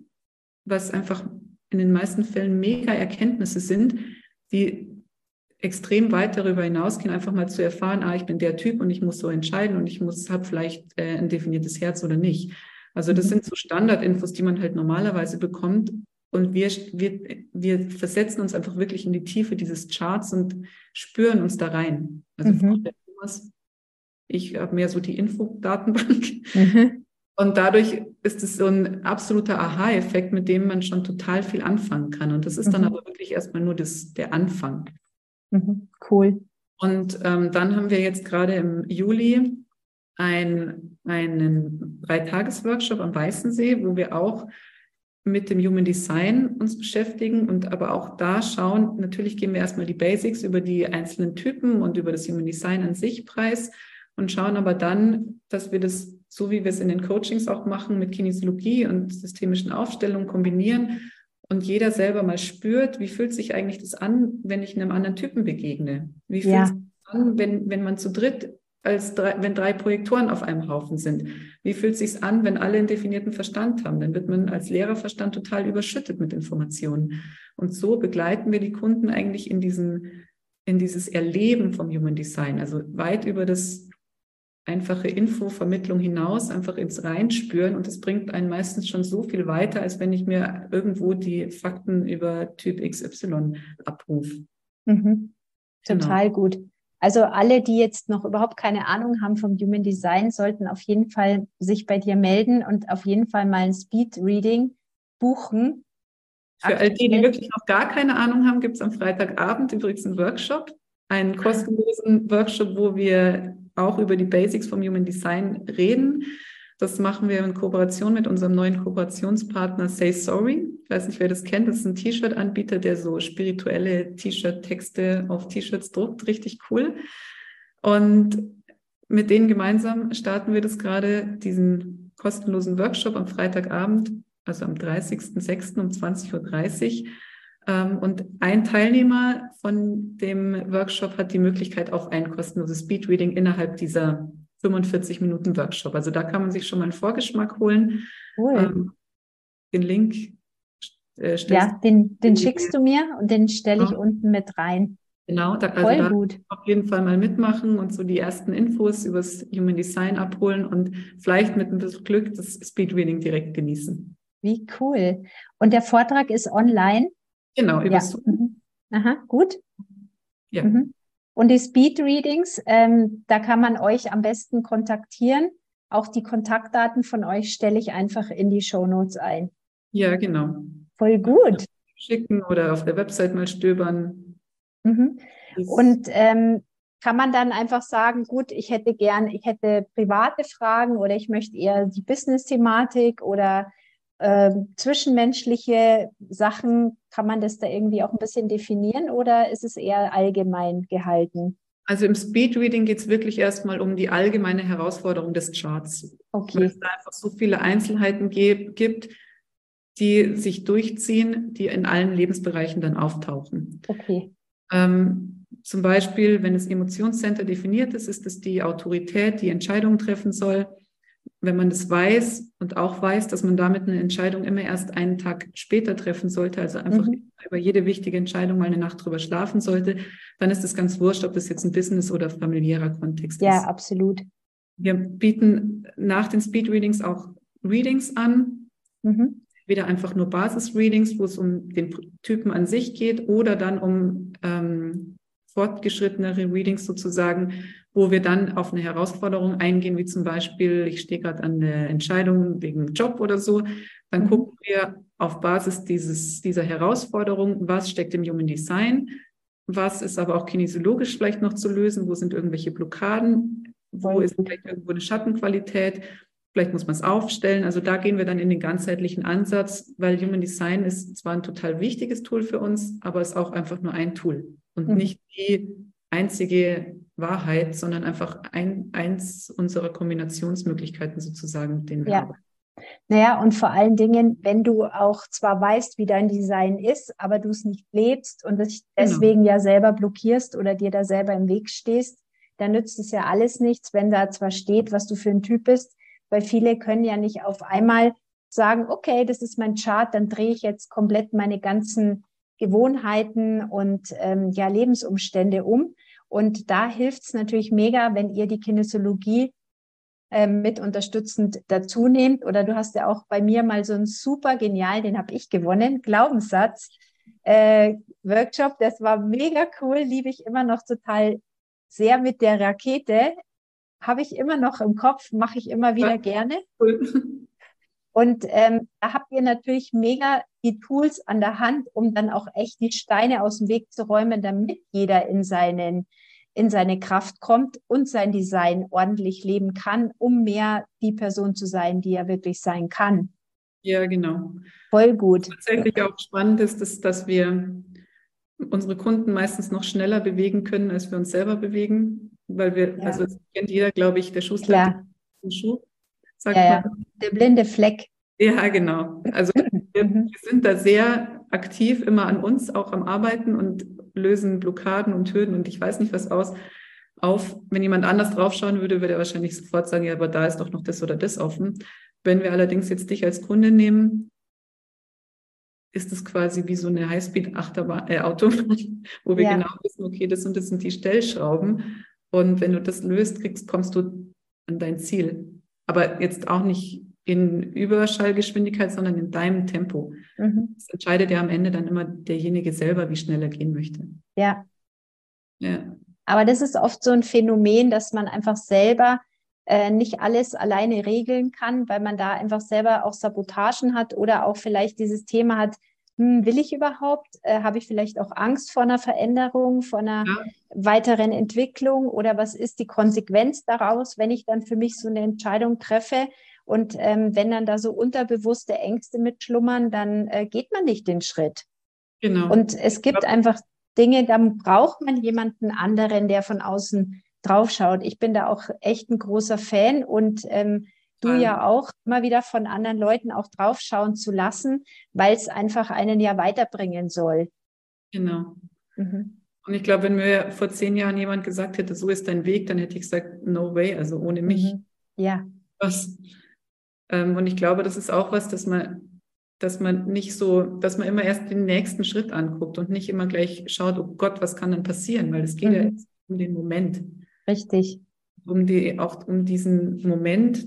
was einfach in den meisten Fällen mega Erkenntnisse sind, die extrem weit darüber hinausgehen, einfach mal zu erfahren, ah, ich bin der Typ und ich muss so entscheiden und ich muss, habe vielleicht äh, ein definiertes Herz oder nicht. Also das mhm. sind so Standardinfos, die man halt normalerweise bekommt, und wir, wir, wir versetzen uns einfach wirklich in die Tiefe dieses Charts und spüren uns da rein. Also mhm. ich habe mehr so die Infodatenbank. Mhm. Und dadurch ist es so ein absoluter Aha-Effekt, mit dem man schon total viel anfangen kann. Und das ist dann mhm. aber wirklich erstmal nur das, der Anfang. Mhm. Cool. Und ähm, dann haben wir jetzt gerade im Juli ein, einen Dreitages-Workshop am Weißensee, wo wir auch mit dem Human Design uns beschäftigen und aber auch da schauen, natürlich gehen wir erstmal die Basics über die einzelnen Typen und über das Human Design an sich preis und schauen aber dann, dass wir das, so wie wir es in den Coachings auch machen, mit Kinesiologie und systemischen Aufstellungen kombinieren und jeder selber mal spürt, wie fühlt sich eigentlich das an, wenn ich einem anderen Typen begegne? Wie fühlt ja. es an, wenn, wenn man zu dritt als drei, wenn drei Projektoren auf einem Haufen sind. Wie fühlt es sich an, wenn alle einen definierten Verstand haben? Dann wird man als Lehrerverstand total überschüttet mit Informationen. Und so begleiten wir die Kunden eigentlich in diesen, in dieses Erleben vom Human Design, also weit über das einfache Infovermittlung hinaus, einfach ins Reinspüren. Und das bringt einen meistens schon so viel weiter, als wenn ich mir irgendwo die Fakten über Typ XY abrufe. Mhm. Genau. Total genau. gut. Also alle, die jetzt noch überhaupt keine Ahnung haben vom Human Design, sollten auf jeden Fall sich bei dir melden und auf jeden Fall mal ein Speed Reading buchen. Für all die, die wirklich noch gar keine Ahnung haben, gibt es am Freitagabend übrigens einen Workshop, einen kostenlosen Workshop, wo wir auch über die Basics vom Human Design reden. Das machen wir in Kooperation mit unserem neuen Kooperationspartner Say Sorry. Ich weiß nicht, wer das kennt. Das ist ein T-Shirt-Anbieter, der so spirituelle T-Shirt-Texte auf T-Shirts druckt. Richtig cool. Und mit denen gemeinsam starten wir das gerade, diesen kostenlosen Workshop am Freitagabend, also am 30.06. um 20.30 Uhr. Ähm, und ein Teilnehmer von dem Workshop hat die Möglichkeit auf ein kostenloses Speedreading innerhalb dieser 45 Minuten Workshop. Also da kann man sich schon mal einen Vorgeschmack holen. Cool. Ähm, den Link äh, Ja, den, den schickst du mir und den stelle ich ja. unten mit rein. Genau, da, also Voll da gut. auf jeden Fall mal mitmachen und so die ersten Infos über das Human Design abholen und vielleicht mit ein bisschen Glück das Speedreading direkt genießen. Wie cool. Und der Vortrag ist online? Genau, über ja. Zoom. Mhm. Aha, gut. Ja. Mhm. Und die Speed Readings, ähm, da kann man euch am besten kontaktieren. Auch die Kontaktdaten von euch stelle ich einfach in die Show Notes ein. Ja, genau. Voll gut. Schicken oder auf der Website mal stöbern. Mhm. Und ähm, kann man dann einfach sagen, gut, ich hätte gern, ich hätte private Fragen oder ich möchte eher die Business-Thematik oder äh, zwischenmenschliche Sachen, kann man das da irgendwie auch ein bisschen definieren oder ist es eher allgemein gehalten? Also im Speedreading geht es wirklich erstmal um die allgemeine Herausforderung des Charts. Okay. Weil es da einfach so viele Einzelheiten gibt, die sich durchziehen, die in allen Lebensbereichen dann auftauchen. Okay. Ähm, zum Beispiel, wenn das Emotionscenter definiert ist, ist es die Autorität, die Entscheidungen treffen soll. Wenn man das weiß und auch weiß, dass man damit eine Entscheidung immer erst einen Tag später treffen sollte, also einfach mhm. über jede wichtige Entscheidung mal eine Nacht drüber schlafen sollte, dann ist es ganz wurscht, ob das jetzt ein Business- oder familiärer Kontext ja, ist. Ja, absolut. Wir bieten nach den Speed Readings auch Readings an. Mhm. Wieder einfach nur Basis-Readings, wo es um den Typen an sich geht oder dann um ähm, fortgeschrittenere Readings sozusagen, wo wir dann auf eine Herausforderung eingehen, wie zum Beispiel, ich stehe gerade an der Entscheidung wegen Job oder so. Dann mhm. gucken wir auf Basis dieses, dieser Herausforderung, was steckt im Human Design, was ist aber auch kinesiologisch vielleicht noch zu lösen, wo sind irgendwelche Blockaden, wo ist vielleicht irgendwo eine Schattenqualität, vielleicht muss man es aufstellen. Also da gehen wir dann in den ganzheitlichen Ansatz, weil Human Design ist zwar ein total wichtiges Tool für uns, aber ist auch einfach nur ein Tool und mhm. nicht die einzige Wahrheit, sondern einfach ein, eins unserer Kombinationsmöglichkeiten sozusagen, mit denen wir ja. arbeiten. Naja, und vor allen Dingen, wenn du auch zwar weißt, wie dein Design ist, aber du es nicht lebst und dich genau. deswegen genau. ja selber blockierst oder dir da selber im Weg stehst, dann nützt es ja alles nichts, wenn da zwar steht, was du für ein Typ bist, weil viele können ja nicht auf einmal sagen, okay, das ist mein Chart, dann drehe ich jetzt komplett meine ganzen Gewohnheiten und ähm, ja, Lebensumstände um. Und da hilft es natürlich mega, wenn ihr die Kinesiologie ähm, mit unterstützend dazu nehmt. Oder du hast ja auch bei mir mal so einen super genial, den habe ich gewonnen, Glaubenssatz. Äh, Workshop, das war mega cool, liebe ich immer noch total sehr mit der Rakete. Habe ich immer noch im Kopf, mache ich immer wieder ja. gerne. Cool. Und ähm, da habt ihr natürlich mega die Tools an der Hand, um dann auch echt die Steine aus dem Weg zu räumen, damit jeder in seinen in seine Kraft kommt und sein Design ordentlich leben kann, um mehr die Person zu sein, die er wirklich sein kann. Ja, genau. Voll gut. Was tatsächlich auch spannend ist, ist, dass wir unsere Kunden meistens noch schneller bewegen können, als wir uns selber bewegen, weil wir, ja. also kennt jeder, glaube ich, der Schuster den Schuh, sagt ja, ja. Der blinde Fleck. Ja, genau. Also wir, mhm. wir, sind da sehr aktiv immer an uns, auch am Arbeiten und lösen Blockaden und Hürden und ich weiß nicht was aus. Auf, wenn jemand anders draufschauen würde, würde er wahrscheinlich sofort sagen, ja, aber da ist doch noch das oder das offen. Wenn wir allerdings jetzt dich als Kunde nehmen, ist es quasi wie so eine Highspeed-Achterbahn, äh, Autobahn, wo wir ja. genau wissen, okay, das und das sind die Stellschrauben. Und wenn du das löst, kriegst, kommst du an dein Ziel. Aber jetzt auch nicht in Überschallgeschwindigkeit, sondern in deinem Tempo. Mhm. Das entscheidet ja am Ende dann immer derjenige selber, wie schnell er gehen möchte. Ja. Ja. Aber das ist oft so ein Phänomen, dass man einfach selber äh, nicht alles alleine regeln kann, weil man da einfach selber auch Sabotagen hat oder auch vielleicht dieses Thema hat, hm, will ich überhaupt? Äh, Habe ich vielleicht auch Angst vor einer Veränderung, vor einer ja. weiteren Entwicklung oder was ist die Konsequenz daraus, wenn ich dann für mich so eine Entscheidung treffe? Und ähm, wenn dann da so unterbewusste Ängste mitschlummern, dann äh, geht man nicht den Schritt. Genau. Und es gibt einfach Dinge, da braucht man jemanden anderen, der von außen draufschaut. Ich bin da auch echt ein großer Fan und ähm, du ja auch immer wieder von anderen Leuten auch draufschauen zu lassen, weil es einfach einen ja weiterbringen soll. Genau. Mhm. Und ich glaube, wenn mir vor zehn Jahren jemand gesagt hätte, so ist dein Weg, dann hätte ich gesagt, no way, also ohne mich. Mhm. Ja. Was? Ähm, und ich glaube, das ist auch was, dass man, dass man nicht so, dass man immer erst den nächsten Schritt anguckt und nicht immer gleich schaut, oh Gott, was kann denn passieren? Weil es geht mhm. ja um den Moment. Richtig. Um die, auch um diesen Moment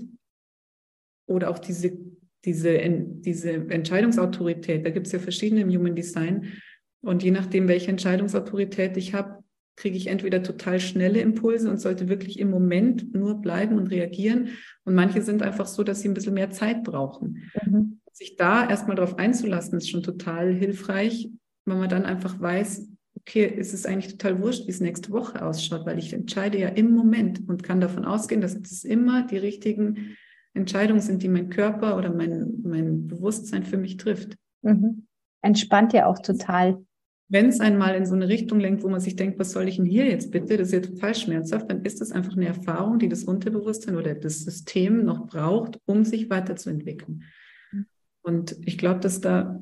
oder auch diese, diese, diese Entscheidungsautorität. Da gibt es ja verschiedene im Human Design. Und je nachdem, welche Entscheidungsautorität ich habe, kriege ich entweder total schnelle Impulse und sollte wirklich im Moment nur bleiben und reagieren. Und manche sind einfach so, dass sie ein bisschen mehr Zeit brauchen. Mhm. Sich da erstmal drauf einzulassen, ist schon total hilfreich, weil man dann einfach weiß, okay, ist es eigentlich total wurscht, wie es nächste Woche ausschaut, weil ich entscheide ja im Moment und kann davon ausgehen, dass es immer die richtigen Entscheidungen sind, die mein Körper oder mein, mein Bewusstsein für mich trifft. Mhm. Entspannt ja auch total. Wenn es einmal in so eine Richtung lenkt, wo man sich denkt, was soll ich denn hier jetzt bitte, das ist ja total schmerzhaft, dann ist das einfach eine Erfahrung, die das Unterbewusstsein oder das System noch braucht, um sich weiterzuentwickeln. Mhm. Und ich glaube, dass da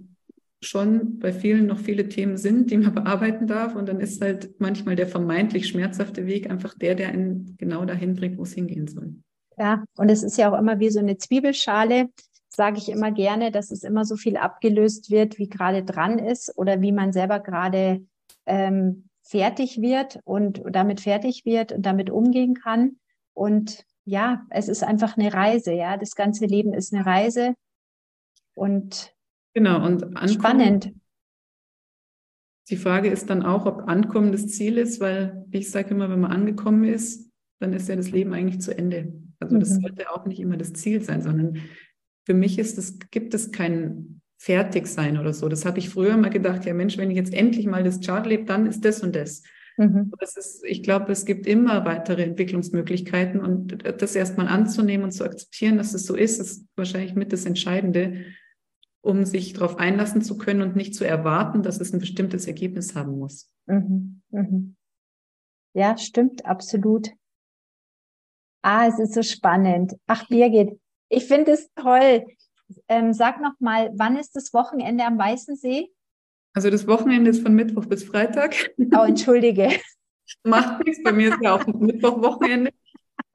schon bei vielen noch viele Themen sind, die man bearbeiten darf. Und dann ist halt manchmal der vermeintlich schmerzhafte Weg einfach der, der einen genau dahin bringt, wo es hingehen soll. Ja, und es ist ja auch immer wie so eine Zwiebelschale, sage ich immer gerne, dass es immer so viel abgelöst wird, wie gerade dran ist oder wie man selber gerade ähm, fertig wird und damit fertig wird und damit umgehen kann. Und ja, es ist einfach eine Reise, ja. Das ganze Leben ist eine Reise und genau und ankommen, spannend. Die Frage ist dann auch, ob Ankommen das Ziel ist, weil ich sage immer, wenn man angekommen ist, dann ist ja das Leben eigentlich zu Ende. Also das mhm. sollte auch nicht immer das Ziel sein, sondern für mich ist es, gibt es kein Fertigsein oder so. Das habe ich früher mal gedacht, ja Mensch, wenn ich jetzt endlich mal das Chart lebe, dann ist das und das. Mhm. das ist, ich glaube, es gibt immer weitere Entwicklungsmöglichkeiten und das erstmal anzunehmen und zu akzeptieren, dass es so ist, ist wahrscheinlich mit das Entscheidende, um sich darauf einlassen zu können und nicht zu erwarten, dass es ein bestimmtes Ergebnis haben muss. Mhm. Mhm. Ja, stimmt, absolut. Ah, es ist so spannend. Ach, Birgit, ich finde es toll. Ähm, sag noch mal, wann ist das Wochenende am Weißensee? Also das Wochenende ist von Mittwoch bis Freitag. Oh, entschuldige. Macht nichts, bei mir ist ja auch Mittwoch-Wochenende.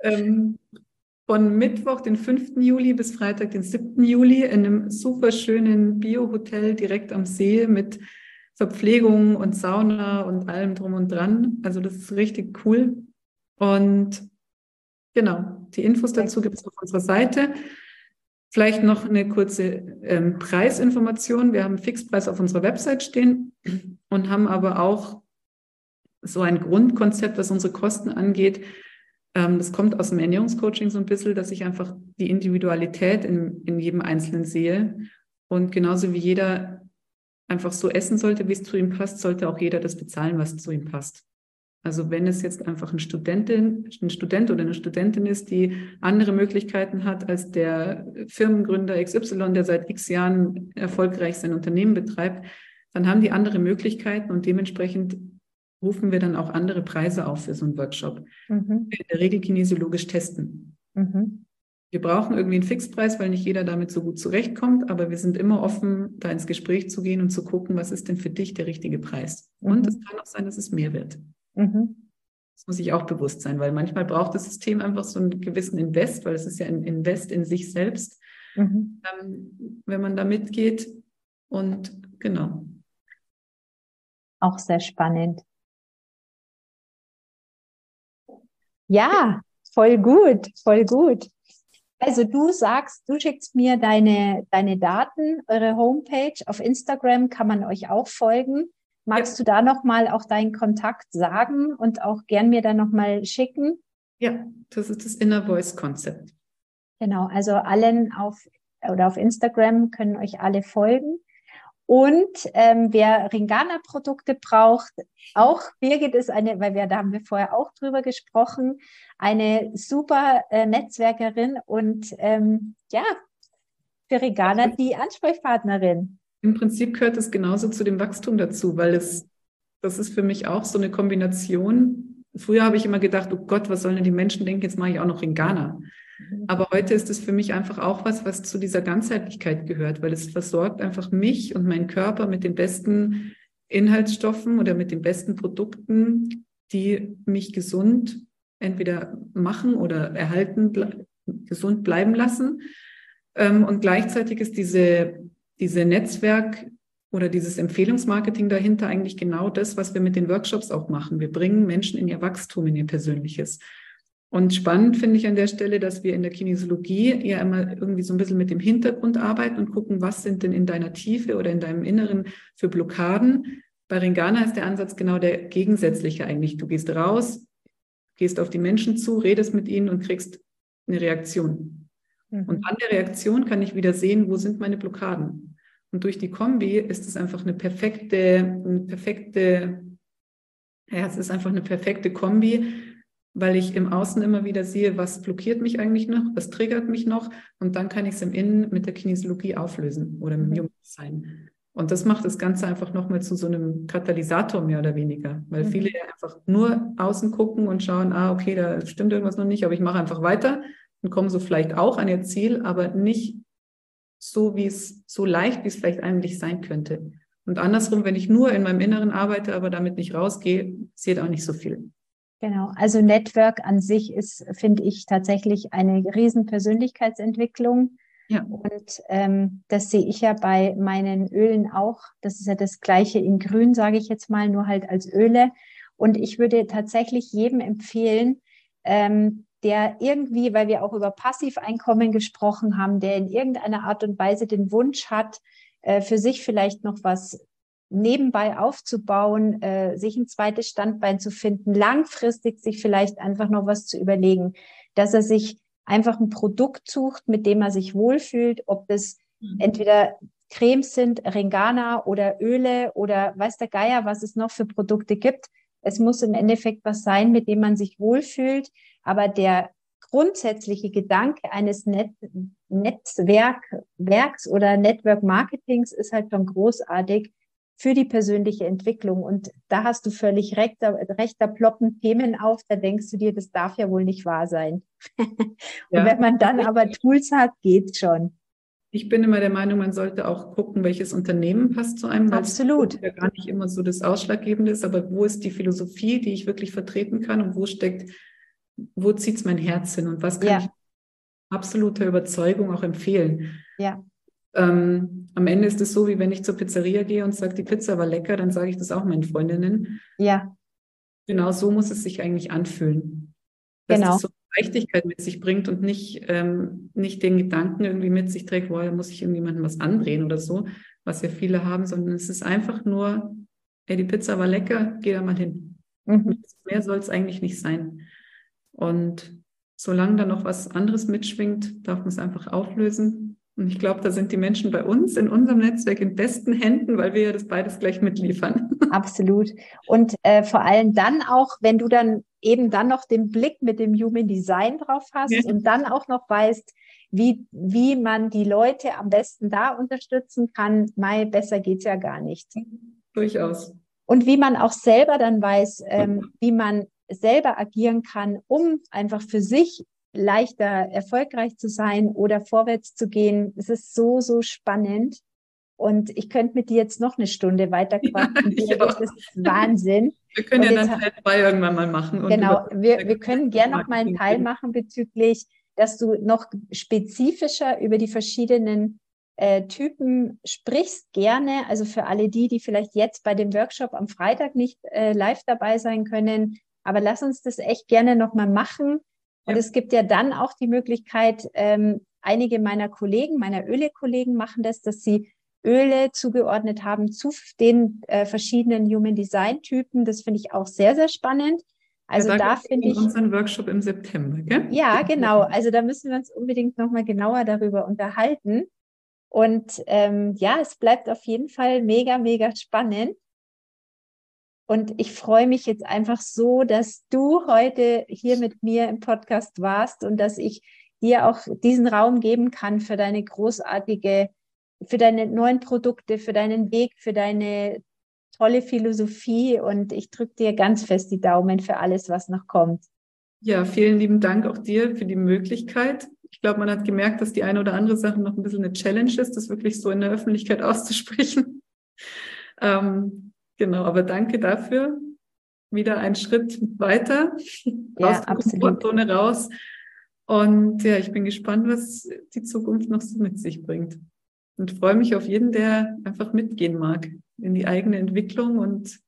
Ähm, von Mittwoch, den 5. Juli bis Freitag, den 7. Juli in einem super schönen Bio-Hotel direkt am See mit Verpflegung und Sauna und allem drum und dran. Also das ist richtig cool. Und genau, die Infos dazu gibt es auf unserer Seite. Vielleicht noch eine kurze ähm, Preisinformation. Wir haben einen Fixpreis auf unserer Website stehen und haben aber auch so ein Grundkonzept, was unsere Kosten angeht. Ähm, das kommt aus dem Ernährungscoaching so ein bisschen, dass ich einfach die Individualität in, in jedem Einzelnen sehe. Und genauso wie jeder einfach so essen sollte, wie es zu ihm passt, sollte auch jeder das bezahlen, was zu ihm passt. Also wenn es jetzt einfach ein Studentin, ein Student oder eine Studentin ist, die andere Möglichkeiten hat als der Firmengründer XY, der seit x Jahren erfolgreich sein Unternehmen betreibt, dann haben die andere Möglichkeiten und dementsprechend rufen wir dann auch andere Preise auf für so einen Workshop. Mhm. In der Regel kinesiologisch testen. Mhm. Wir brauchen irgendwie einen Fixpreis, weil nicht jeder damit so gut zurechtkommt, aber wir sind immer offen, da ins Gespräch zu gehen und zu gucken, was ist denn für dich der richtige Preis. Mhm. Und es kann auch sein, dass es mehr wird. Mhm. Das muss ich auch bewusst sein, weil manchmal braucht das System einfach so einen gewissen Invest, weil es ist ja ein Invest in sich selbst, mhm. ähm, wenn man da mitgeht. Und genau. Auch sehr spannend. Ja, voll gut, voll gut. Also du sagst, du schickst mir deine, deine Daten, eure Homepage. Auf Instagram kann man euch auch folgen. Magst ja. du da nochmal auch deinen Kontakt sagen und auch gern mir dann nochmal schicken? Ja, das ist das Inner Voice Konzept. Genau, also allen auf oder auf Instagram können euch alle folgen. Und ähm, wer Ringana-Produkte braucht, auch Birgit ist eine, weil wir da haben wir vorher auch drüber gesprochen, eine super äh, Netzwerkerin und ähm, ja, für Ringana die Ansprechpartnerin. Im Prinzip gehört es genauso zu dem Wachstum dazu, weil es, das ist für mich auch so eine Kombination. Früher habe ich immer gedacht, oh Gott, was sollen denn die Menschen denken, jetzt mache ich auch noch in Ghana. Mhm. Aber heute ist es für mich einfach auch was, was zu dieser Ganzheitlichkeit gehört, weil es versorgt einfach mich und meinen Körper mit den besten Inhaltsstoffen oder mit den besten Produkten, die mich gesund entweder machen oder erhalten, gesund bleiben lassen. Ähm, und gleichzeitig ist diese diese Netzwerk oder dieses Empfehlungsmarketing dahinter eigentlich genau das, was wir mit den Workshops auch machen. Wir bringen Menschen in ihr Wachstum, in ihr Persönliches. Und spannend finde ich an der Stelle, dass wir in der Kinesiologie ja immer irgendwie so ein bisschen mit dem Hintergrund arbeiten und gucken, was sind denn in deiner Tiefe oder in deinem Inneren für Blockaden. Bei Ringana ist der Ansatz genau der gegensätzliche eigentlich. Du gehst raus, gehst auf die Menschen zu, redest mit ihnen und kriegst eine Reaktion. Mhm. Und an der Reaktion kann ich wieder sehen, wo sind meine Blockaden. Und durch die Kombi ist es einfach eine perfekte, eine perfekte, ja, es ist einfach eine perfekte Kombi, weil ich im Außen immer wieder sehe, was blockiert mich eigentlich noch, was triggert mich noch und dann kann ich es im Innen mit der Kinesiologie auflösen oder mit dem mhm. Sein. Und das macht das Ganze einfach nochmal zu so einem Katalysator mehr oder weniger, weil mhm. viele einfach nur außen gucken und schauen, ah, okay, da stimmt irgendwas noch nicht, aber ich mache einfach weiter und kommen so vielleicht auch an ihr Ziel, aber nicht so wie es, so leicht, wie es vielleicht eigentlich sein könnte. Und andersrum, wenn ich nur in meinem Inneren arbeite, aber damit nicht rausgehe, passiert auch nicht so viel. Genau, also Network an sich ist, finde ich, tatsächlich eine riesen Persönlichkeitsentwicklung. Ja. Und ähm, das sehe ich ja bei meinen Ölen auch. Das ist ja das gleiche in Grün, sage ich jetzt mal, nur halt als Öle. Und ich würde tatsächlich jedem empfehlen, ähm, der irgendwie, weil wir auch über Passiveinkommen gesprochen haben, der in irgendeiner Art und Weise den Wunsch hat, äh, für sich vielleicht noch was nebenbei aufzubauen, äh, sich ein zweites Standbein zu finden, langfristig sich vielleicht einfach noch was zu überlegen, dass er sich einfach ein Produkt sucht, mit dem er sich wohlfühlt, ob das mhm. entweder Cremes sind, Ringana oder Öle oder weiß der Geier, was es noch für Produkte gibt. Es muss im Endeffekt was sein, mit dem man sich wohlfühlt. Aber der grundsätzliche Gedanke eines Net Netzwerks oder Network Marketings ist halt schon großartig für die persönliche Entwicklung. Und da hast du völlig recht, da, recht, da ploppen Themen auf, da denkst du dir, das darf ja wohl nicht wahr sein. Und ja. wenn man dann aber Tools hat, geht's schon. Ich bin immer der Meinung, man sollte auch gucken, welches Unternehmen passt zu einem. Absolut. Ja gar nicht immer so das Ausschlaggebende ist, aber wo ist die Philosophie, die ich wirklich vertreten kann und wo steckt, wo zieht es mein Herz hin und was kann ja. ich absoluter Überzeugung auch empfehlen. Ja. Ähm, am Ende ist es so, wie wenn ich zur Pizzeria gehe und sage, die Pizza war lecker, dann sage ich das auch meinen Freundinnen. Ja. Genau so muss es sich eigentlich anfühlen. Dass genau. das so Leichtigkeit mit sich bringt und nicht, ähm, nicht den Gedanken irgendwie mit sich trägt, woher muss ich irgendjemandem was andrehen oder so, was ja viele haben, sondern es ist einfach nur, ey, die Pizza war lecker, geh da mal hin. Mhm. Mehr soll es eigentlich nicht sein. Und solange da noch was anderes mitschwingt, darf man es einfach auflösen und ich glaube, da sind die Menschen bei uns in unserem Netzwerk in besten Händen, weil wir ja das beides gleich mitliefern. Absolut. Und äh, vor allem dann auch, wenn du dann eben dann noch den Blick mit dem Human Design drauf hast ja. und dann auch noch weißt, wie, wie man die Leute am besten da unterstützen kann, mai, besser geht's ja gar nicht. Durchaus. Und wie man auch selber dann weiß, ähm, wie man selber agieren kann, um einfach für sich leichter erfolgreich zu sein oder vorwärts zu gehen. Es ist so, so spannend. Und ich könnte mit dir jetzt noch eine Stunde weiter quatschen. Ja, das ist Wahnsinn. Wir können und ja dann Teil 2 irgendwann mal machen. genau, wir, wir können gerne noch mal einen Teil machen bezüglich, dass du noch spezifischer über die verschiedenen äh, Typen sprichst. Gerne, also für alle die, die vielleicht jetzt bei dem Workshop am Freitag nicht äh, live dabei sein können. Aber lass uns das echt gerne noch mal machen und ja. es gibt ja dann auch die Möglichkeit, ähm, einige meiner Kollegen, meiner Öle-Kollegen machen das, dass sie Öle zugeordnet haben zu den äh, verschiedenen Human Design Typen. Das finde ich auch sehr, sehr spannend. Also ja, da, da finde ich unseren Workshop im September, gell? Ja, genau. Also da müssen wir uns unbedingt noch mal genauer darüber unterhalten. Und ähm, ja, es bleibt auf jeden Fall mega, mega spannend. Und ich freue mich jetzt einfach so, dass du heute hier mit mir im Podcast warst und dass ich dir auch diesen Raum geben kann für deine großartige, für deine neuen Produkte, für deinen Weg, für deine tolle Philosophie. Und ich drücke dir ganz fest die Daumen für alles, was noch kommt. Ja, vielen lieben Dank auch dir für die Möglichkeit. Ich glaube, man hat gemerkt, dass die eine oder andere Sache noch ein bisschen eine Challenge ist, das wirklich so in der Öffentlichkeit auszusprechen. Ähm, Genau, aber danke dafür. Wieder ein Schritt weiter ja, aus der Komfortzone raus. Und ja, ich bin gespannt, was die Zukunft noch so mit sich bringt. Und freue mich auf jeden, der einfach mitgehen mag in die eigene Entwicklung und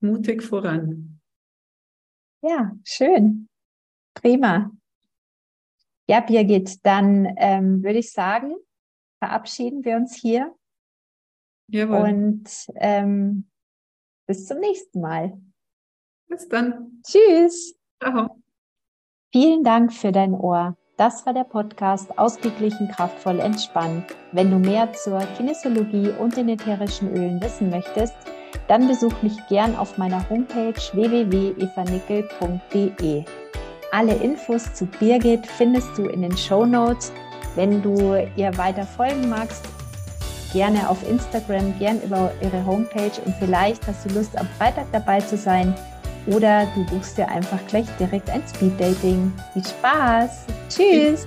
mutig voran. Ja, schön. Prima. Ja, Birgit, dann ähm, würde ich sagen, verabschieden wir uns hier Jawohl. Und ähm, bis zum nächsten Mal. Bis dann. Tschüss. Ciao. Vielen Dank für dein Ohr. Das war der Podcast Ausgeglichen, kraftvoll, entspannt. Wenn du mehr zur Kinesiologie und den ätherischen Ölen wissen möchtest, dann besuch mich gern auf meiner Homepage www.evanickel.de. Alle Infos zu Birgit findest du in den Show Notes. Wenn du ihr weiter folgen magst gerne auf Instagram, gern über ihre Homepage und vielleicht hast du Lust, am Freitag dabei zu sein oder du buchst dir einfach gleich direkt ein Speed Dating. Viel Spaß! Tschüss!